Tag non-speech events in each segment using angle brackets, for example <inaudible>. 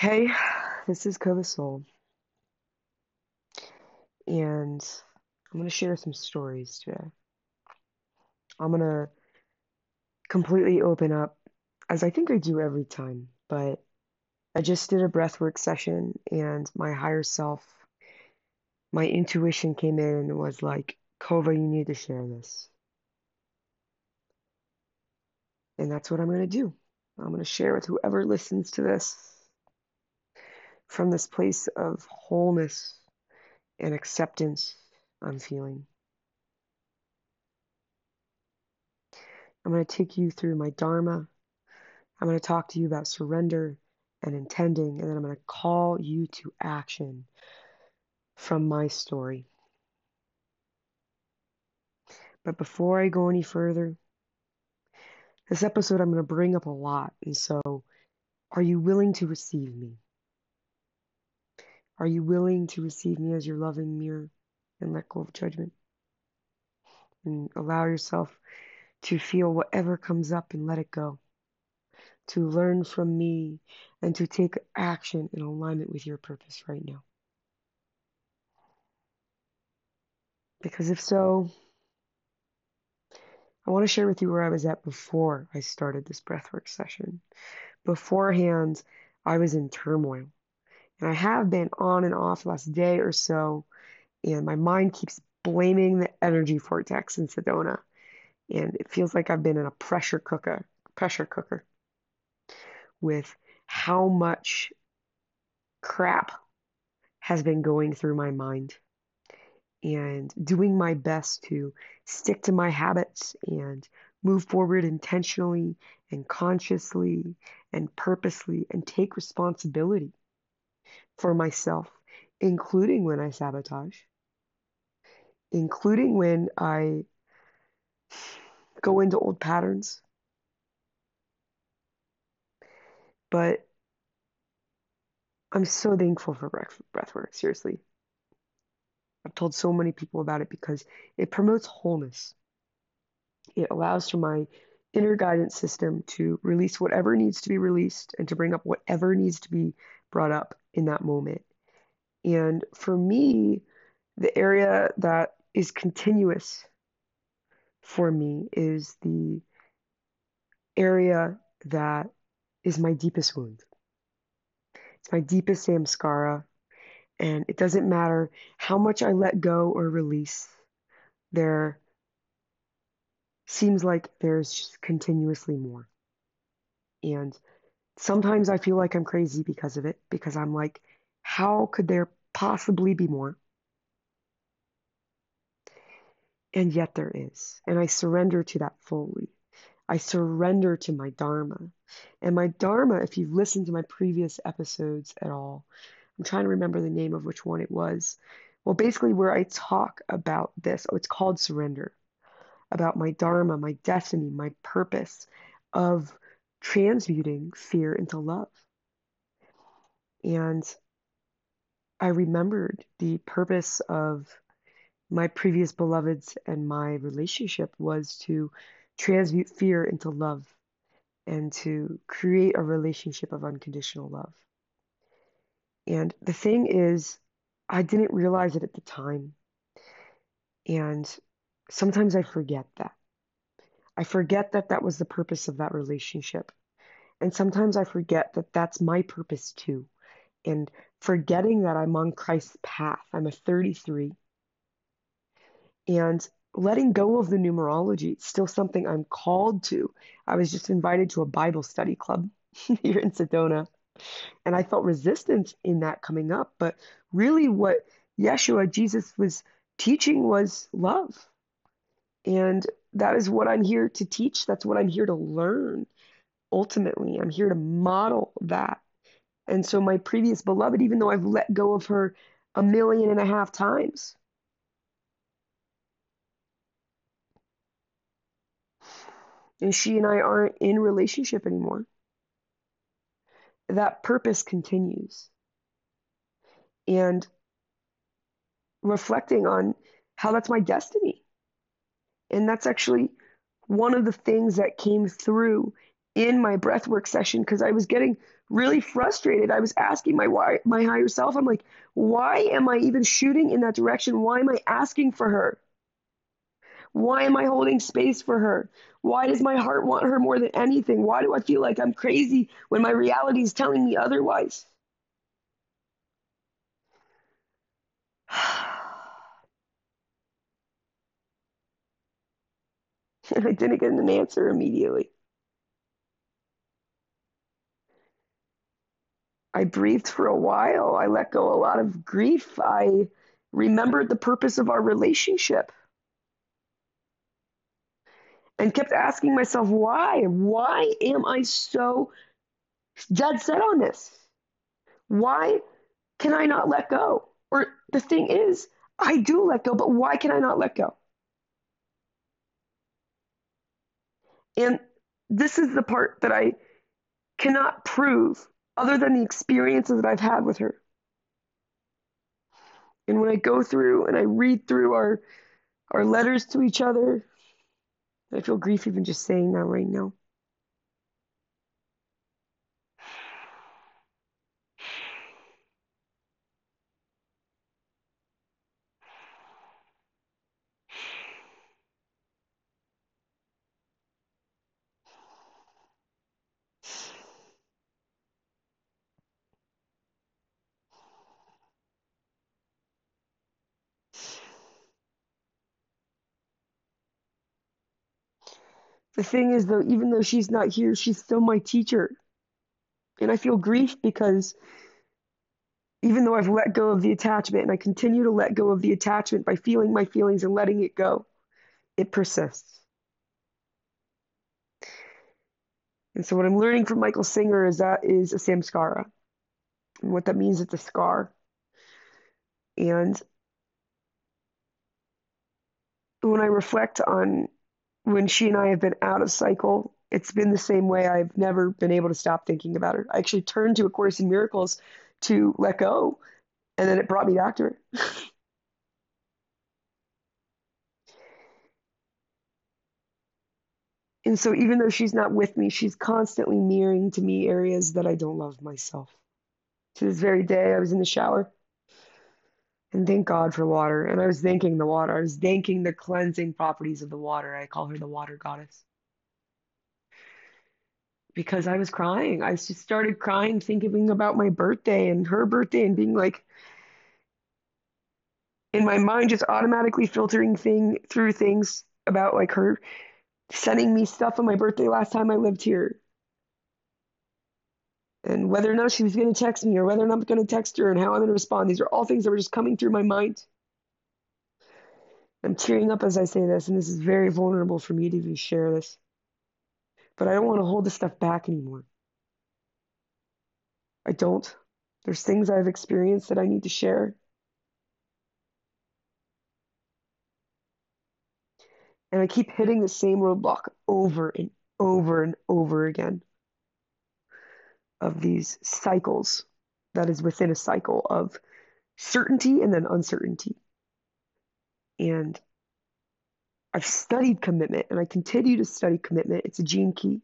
Hey, <sighs> this is Kova Soul, and I'm going to share some stories today. I'm going to completely open up, as I think I do every time, but I just did a breathwork session, and my higher self, my intuition came in and was like, Kova, you need to share this. And that's what I'm going to do. I'm going to share with whoever listens to this from this place of wholeness and acceptance I'm feeling. I'm going to take you through my Dharma. I'm going to talk to you about surrender and intending, and then I'm going to call you to action from my story. But before I go any further, this episode I'm going to bring up a lot. And so, are you willing to receive me? Are you willing to receive me as your loving mirror and let go of judgment? And allow yourself to feel whatever comes up and let it go. To learn from me and to take action in alignment with your purpose right now. Because if so, I want to share with you where I was at before I started this breathwork session. Beforehand, I was in turmoil. And I have been on and off last day or so, and my mind keeps blaming the energy vortex in Sedona. And it feels like I've been in a pressure cooker, pressure cooker with how much crap has been going through my mind and doing my best to stick to my habits and move forward intentionally and consciously and purposely and take responsibility for myself, including when I sabotage, including when I go into old patterns. But I'm so thankful for breath, breath work, seriously. I've told so many people about it because it promotes wholeness. It allows for my inner guidance system to release whatever needs to be released and to bring up whatever needs to be brought up in that moment. And for me, the area that is continuous for me is the area that is my deepest wound. It's my deepest samskara. And it doesn't matter how much I let go or release, there seems like there's just continuously more. And sometimes I feel like I'm crazy because of it, because I'm like, how could there possibly be more? And yet there is. And I surrender to that fully. I surrender to my Dharma. And my Dharma, if you've listened to my previous episodes at all, I'm trying to remember the name of which one it was. Well, basically, where I talk about this, oh, it's called surrender, about my Dharma, my destiny, my purpose of transmuting fear into love. And I remembered the purpose of my previous beloveds and my relationship was to transmute fear into love and to create a relationship of unconditional love. And the thing is, I didn't realize it at the time. And sometimes I forget that. I forget that that was the purpose of that relationship. And sometimes I forget that that's my purpose too. And forgetting that I'm on Christ's path, I'm a 33. And letting go of the numerology, it's still something I'm called to. I was just invited to a Bible study club <laughs> here in Sedona. And I felt resistance in that coming up. But really, what Yeshua, Jesus, was teaching was love. And that is what I'm here to teach. That's what I'm here to learn. Ultimately, I'm here to model that. And so, my previous beloved, even though I've let go of her a million and a half times, and she and I aren't in relationship anymore, that purpose continues. And reflecting on how that's my destiny. And that's actually one of the things that came through in my breathwork session because I was getting really frustrated. I was asking my why, my higher self, I'm like, why am I even shooting in that direction? Why am I asking for her? Why am I holding space for her? Why does my heart want her more than anything? Why do I feel like I'm crazy when my reality is telling me otherwise? And <laughs> I didn't get an answer immediately. I breathed for a while. I let go a lot of grief. I remembered the purpose of our relationship and kept asking myself, why? Why am I so dead set on this? Why can I not let go? Or the thing is, I do let go, but why can I not let go? And this is the part that I cannot prove other than the experiences that I've had with her. And when I go through and I read through our our letters to each other, I feel grief even just saying that right now. The thing is, though, even though she's not here, she's still my teacher. And I feel grief because even though I've let go of the attachment and I continue to let go of the attachment by feeling my feelings and letting it go, it persists. And so, what I'm learning from Michael Singer is that is a samskara. And what that means, it's a scar. And when I reflect on when she and I have been out of cycle, it's been the same way. I've never been able to stop thinking about her. I actually turned to A Course in Miracles to let go, and then it brought me back to her. <laughs> and so, even though she's not with me, she's constantly mirroring to me areas that I don't love myself. To this very day, I was in the shower and thank God for water. And I was thanking the water. I was thanking the cleansing properties of the water. I call her the water goddess. Because I was crying. I just started crying, thinking about my birthday and her birthday and being like, in my mind, just automatically filtering thing through things about like her sending me stuff on my birthday last time I lived here and whether or not she was going to text me or whether or not I'm going to text her and how I'm going to respond. These are all things that were just coming through my mind. I'm tearing up as I say this, and this is very vulnerable for me to even share this. But I don't want to hold this stuff back anymore. I don't. There's things I've experienced that I need to share. And I keep hitting the same roadblock over and over and over again of these cycles that is within a cycle of certainty and then uncertainty. And I've studied commitment and I continue to study commitment. It's a gene key.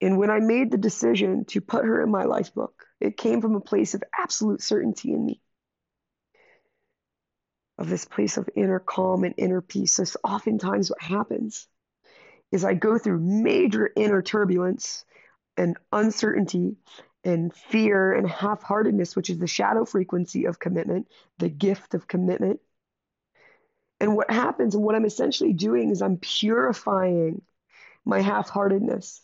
And when I made the decision to put her in my life book, it came from a place of absolute certainty in me. Of this place of inner calm and inner peace. That's oftentimes what happens is I go through major inner turbulence and uncertainty and fear and half heartedness, which is the shadow frequency of commitment, the gift of commitment. And what happens, and what I'm essentially doing, is I'm purifying my half heartedness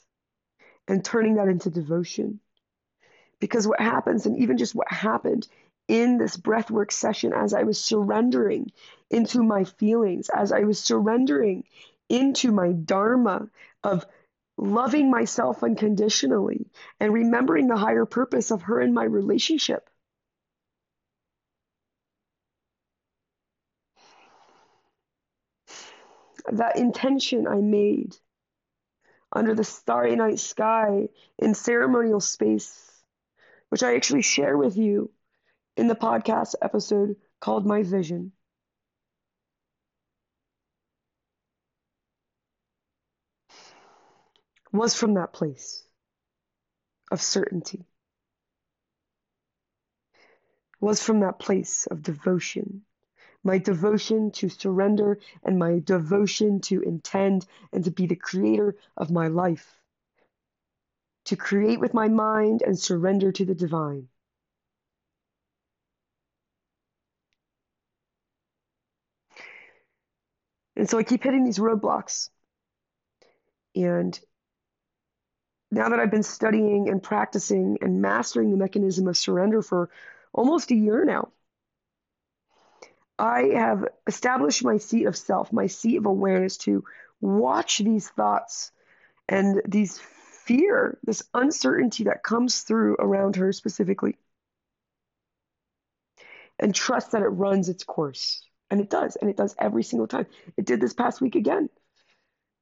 and turning that into devotion. Because what happens, and even just what happened in this breathwork session as I was surrendering into my feelings, as I was surrendering into my dharma of loving myself unconditionally and remembering the higher purpose of her and my relationship. That intention I made under the starry night sky in ceremonial space, which I actually share with you in the podcast episode called My Vision. Was from that place of certainty, was from that place of devotion. My devotion to surrender and my devotion to intend and to be the creator of my life. To create with my mind and surrender to the divine. And so I keep hitting these roadblocks. And now that I've been studying and practicing and mastering the mechanism of surrender for almost a year now, I have established my seat of self, my seat of awareness to watch these thoughts and these fear, this uncertainty that comes through around her specifically, and trust that it runs its course. And it does. And it does every single time. It did this past week again.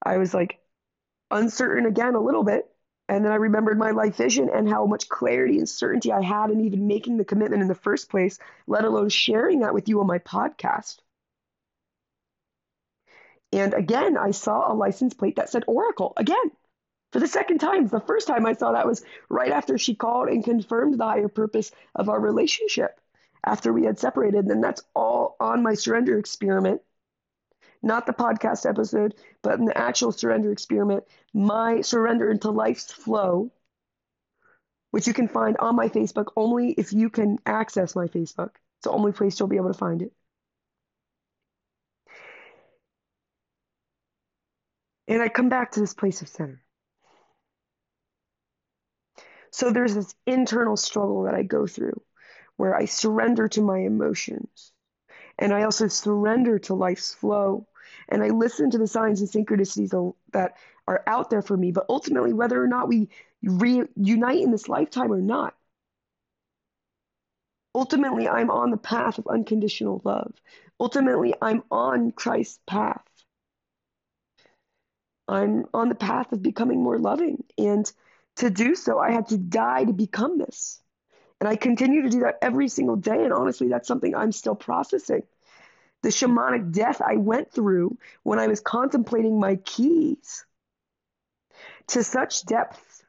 I was like uncertain again a little bit. And then I remembered my life vision and how much clarity and certainty I had in even making the commitment in the first place, let alone sharing that with you on my podcast. And again, I saw a license plate that said Oracle again for the second time. The first time I saw that was right after she called and confirmed the higher purpose of our relationship after we had separated. And that's all on my surrender experiment, not the podcast episode, but in the actual surrender experiment, my surrender into life's flow, which you can find on my Facebook only if you can access my Facebook. It's the only place you'll be able to find it. And I come back to this place of center. So there's this internal struggle that I go through where I surrender to my emotions. And I also surrender to life's flow. And I listen to the signs and synchronicities that are out there for me. But ultimately, whether or not we reunite in this lifetime or not, ultimately, I'm on the path of unconditional love. Ultimately, I'm on Christ's path. I'm on the path of becoming more loving. And to do so, I had to die to become this. And I continue to do that every single day. And honestly, that's something I'm still processing. The shamanic death I went through when I was contemplating my keys to such depth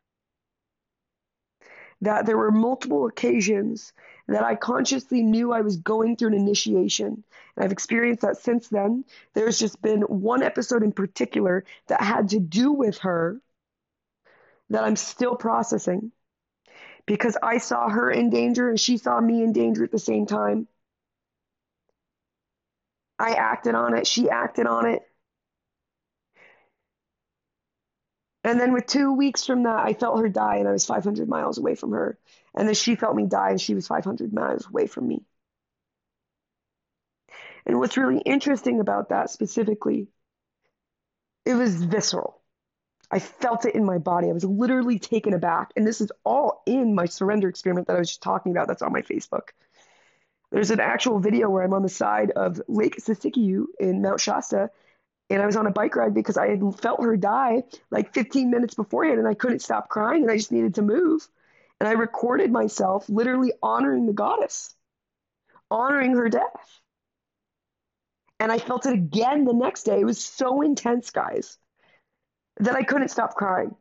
that there were multiple occasions that I consciously knew I was going through an initiation. And I've experienced that since then. There's just been one episode in particular that had to do with her that I'm still processing because I saw her in danger and she saw me in danger at the same time. I acted on it, she acted on it. And then with two weeks from that, I felt her die and I was 500 miles away from her. And then she felt me die and she was 500 miles away from me. And what's really interesting about that specifically, it was visceral. I felt it in my body. I was literally taken aback. And this is all in my surrender experiment that I was just talking about. That's on my Facebook. There's an actual video where I'm on the side of Lake Siskiyou in Mount Shasta. And I was on a bike ride because I had felt her die like 15 minutes beforehand and I couldn't stop crying and I just needed to move. And I recorded myself literally honoring the goddess, honoring her death. And I felt it again the next day. It was so intense, guys that I couldn't stop crying.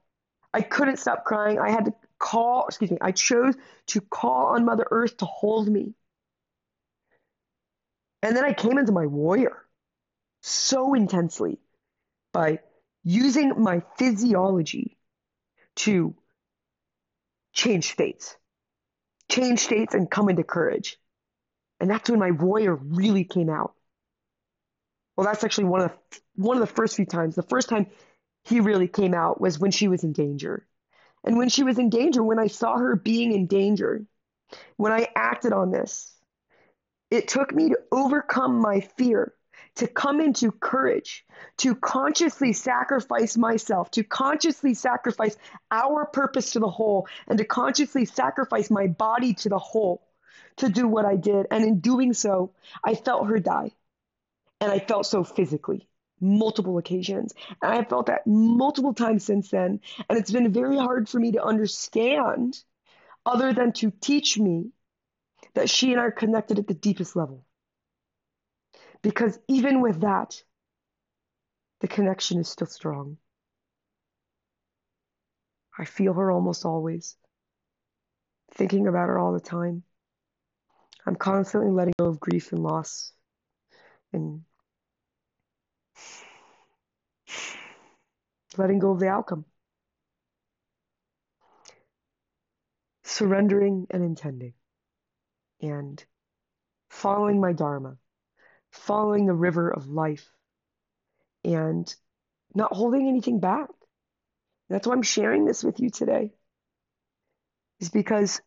I couldn't stop crying. I had to call, excuse me, I chose to call on Mother Earth to hold me. And then I came into my warrior so intensely by using my physiology to change states, change states and come into courage. And that's when my warrior really came out. Well, that's actually one of the one of the first few times. The first time he really came out was when she was in danger. And when she was in danger, when I saw her being in danger, when I acted on this, it took me to overcome my fear, to come into courage, to consciously sacrifice myself, to consciously sacrifice our purpose to the whole, and to consciously sacrifice my body to the whole to do what I did. And in doing so, I felt her die. And I felt so physically multiple occasions. And I felt that multiple times since then. And it's been very hard for me to understand, other than to teach me that she and I are connected at the deepest level. Because even with that, the connection is still strong. I feel her almost always, thinking about her all the time. I'm constantly letting go of grief and loss and letting go of the outcome. Surrendering and intending and following my Dharma, following the river of life, and not holding anything back. That's why I'm sharing this with you today, is because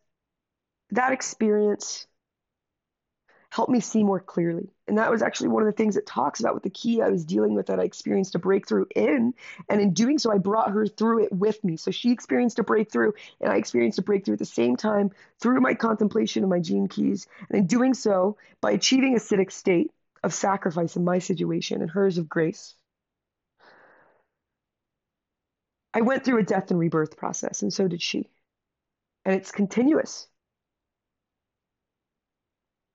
that experience helped me see more clearly. And that was actually one of the things it talks about with the key I was dealing with that I experienced a breakthrough in. And in doing so, I brought her through it with me. So she experienced a breakthrough, and I experienced a breakthrough at the same time through my contemplation of my gene keys. And in doing so, by achieving a siddhic state of sacrifice in my situation and hers of grace, I went through a death and rebirth process, and so did she. And it's continuous.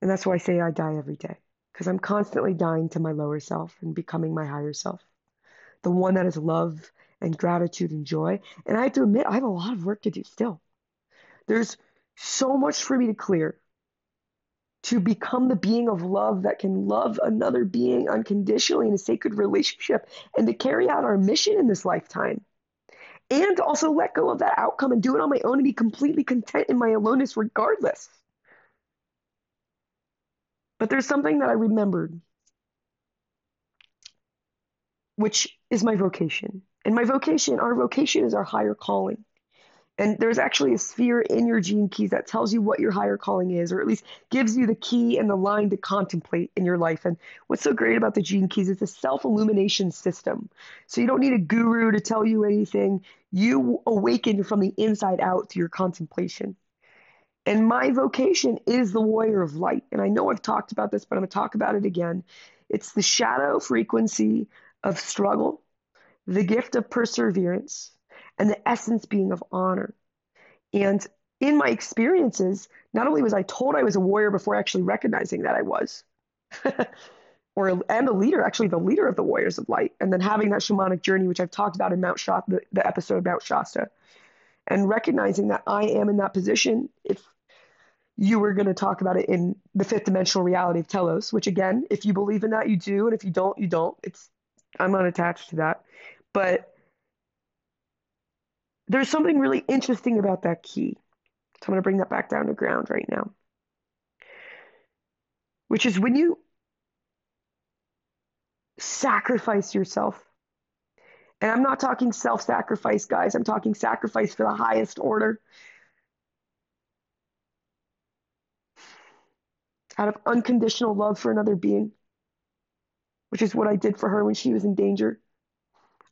And that's why I say I die every day, because I'm constantly dying to my lower self and becoming my higher self, the one that is love and gratitude and joy. And I have to admit, I have a lot of work to do still. There's so much for me to clear to become the being of love that can love another being unconditionally in a sacred relationship and to carry out our mission in this lifetime. And also let go of that outcome and do it on my own and be completely content in my aloneness regardless. But there's something that I remembered, which is my vocation. And my vocation, our vocation is our higher calling. And there's actually a sphere in your gene keys that tells you what your higher calling is, or at least gives you the key and the line to contemplate in your life. And what's so great about the gene keys is a self illumination system. So you don't need a guru to tell you anything. You awaken from the inside out through your contemplation. And my vocation is the warrior of light. And I know I've talked about this, but I'm going to talk about it again. It's the shadow frequency of struggle, the gift of perseverance, and the essence being of honor. And in my experiences, not only was I told I was a warrior before actually recognizing that I was, <laughs> or and a leader, actually the leader of the Warriors of Light, and then having that shamanic journey, which I've talked about in Mount Shasta, the, the episode Mount Shasta, and recognizing that I am in that position. If you were going to talk about it in the fifth dimensional reality of Telos, which again, if you believe in that, you do, and if you don't, you don't. It's I'm unattached to that, but there's something really interesting about that key. So I'm going to bring that back down to ground right now, which is when you sacrifice yourself. And I'm not talking self sacrifice, guys. I'm talking sacrifice for the highest order. Out of unconditional love for another being, which is what I did for her when she was in danger.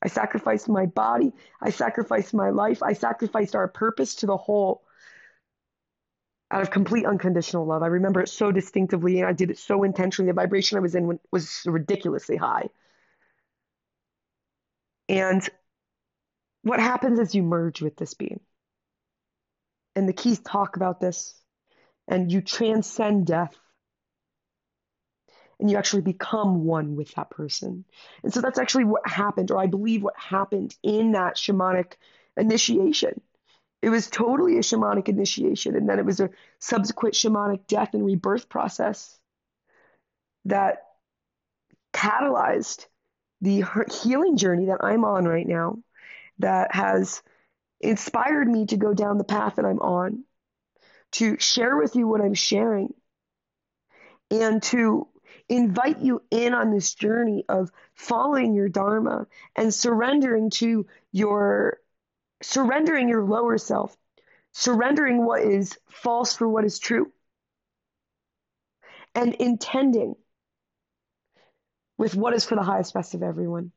I sacrificed my body. I sacrificed my life. I sacrificed our purpose to the whole out of complete unconditional love. I remember it so distinctively and I did it so intentionally. The vibration I was in was ridiculously high. And what happens is you merge with this being. And the keys talk about this. And you transcend death and you actually become one with that person. And so that's actually what happened, or I believe what happened in that shamanic initiation. It was totally a shamanic initiation, and then it was a subsequent shamanic death and rebirth process that catalyzed the healing journey that I'm on right now, that has inspired me to go down the path that I'm on, to share with you what I'm sharing, and to invite you in on this journey of following your dharma and surrendering to your surrendering your lower self surrendering what is false for what is true and intending with what is for the highest best of everyone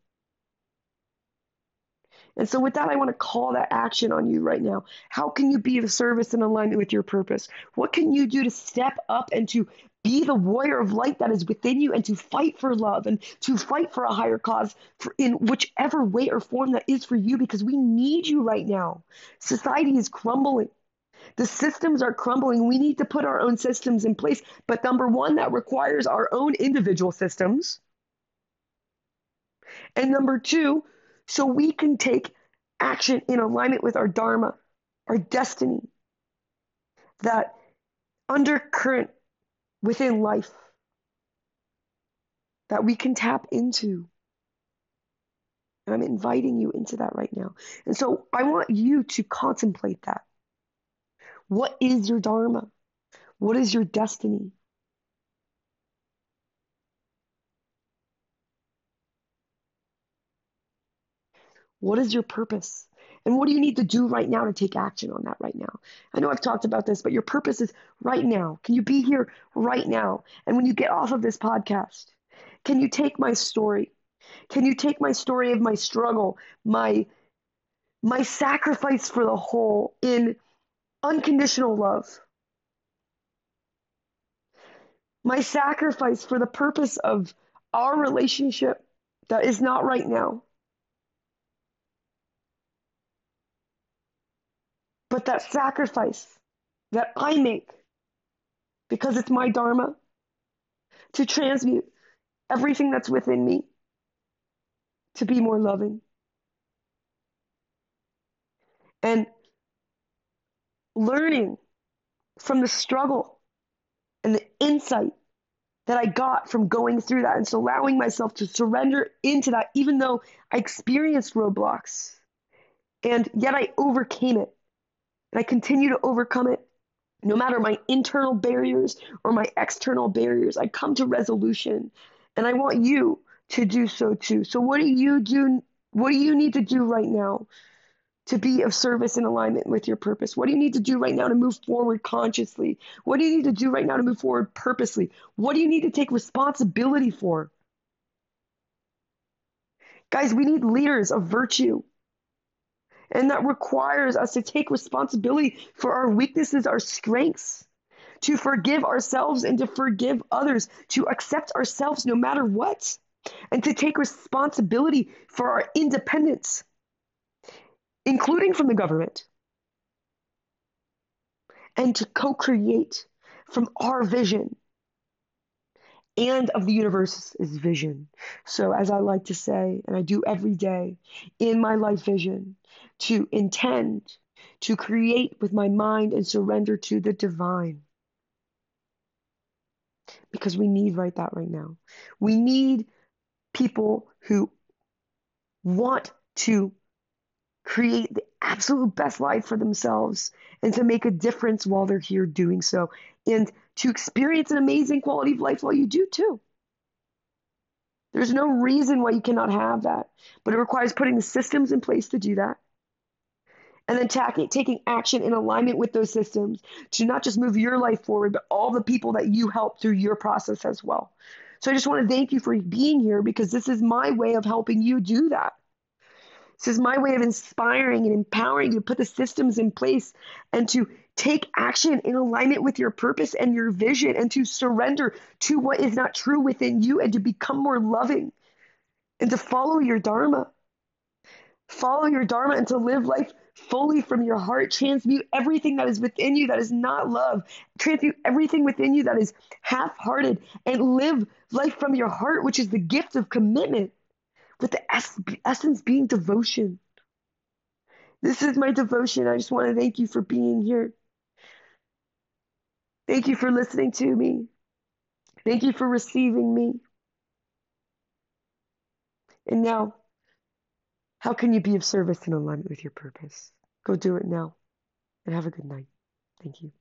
and so, with that, I want to call that action on you right now. How can you be of service and alignment with your purpose? What can you do to step up and to be the warrior of light that is within you and to fight for love and to fight for a higher cause for in whichever way or form that is for you because we need you right now. Society is crumbling. The systems are crumbling. We need to put our own systems in place. But number one, that requires our own individual systems. And number two, so we can take action in alignment with our Dharma, our destiny, that undercurrent within life that we can tap into. And I'm inviting you into that right now. And so I want you to contemplate that. What is your Dharma? What is your destiny? What is your purpose? And what do you need to do right now to take action on that right now? I know I've talked about this, but your purpose is right now. Can you be here right now? And when you get off of this podcast, can you take my story? Can you take my story of my struggle, my my sacrifice for the whole in unconditional love? My sacrifice for the purpose of our relationship that is not right now. But that sacrifice that I make because it's my Dharma to transmute everything that's within me to be more loving. And learning from the struggle and the insight that I got from going through that and so allowing myself to surrender into that, even though I experienced roadblocks and yet I overcame it and I continue to overcome it. No matter my internal barriers or my external barriers, I come to resolution and I want you to do so too. So what do you do? What do you need to do right now to be of service and alignment with your purpose? What do you need to do right now to move forward consciously? What do you need to do right now to move forward purposely? What do you need to take responsibility for? Guys, we need leaders of virtue. And that requires us to take responsibility for our weaknesses, our strengths, to forgive ourselves and to forgive others, to accept ourselves no matter what, and to take responsibility for our independence, including from the government, and to co create from our vision and of the universe's vision. So, as I like to say, and I do every day in my life vision, to intend, to create with my mind and surrender to the divine. Because we need right that right now. We need people who want to create the absolute best life for themselves and to make a difference while they're here doing so and to experience an amazing quality of life while you do too. There's no reason why you cannot have that, but it requires putting the systems in place to do that. And then taking action in alignment with those systems to not just move your life forward, but all the people that you help through your process as well. So I just want to thank you for being here because this is my way of helping you do that. This is my way of inspiring and empowering you to put the systems in place and to take action in alignment with your purpose and your vision and to surrender to what is not true within you and to become more loving and to follow your Dharma. Follow your Dharma and to live life fully from your heart. Transmute everything that is within you that is not love. Transmute everything within you that is half hearted and live life from your heart, which is the gift of commitment with the essence being devotion. This is my devotion. I just want to thank you for being here. Thank you for listening to me. Thank you for receiving me. And now, how can you be of service in alignment with your purpose? Go do it now and have a good night. Thank you.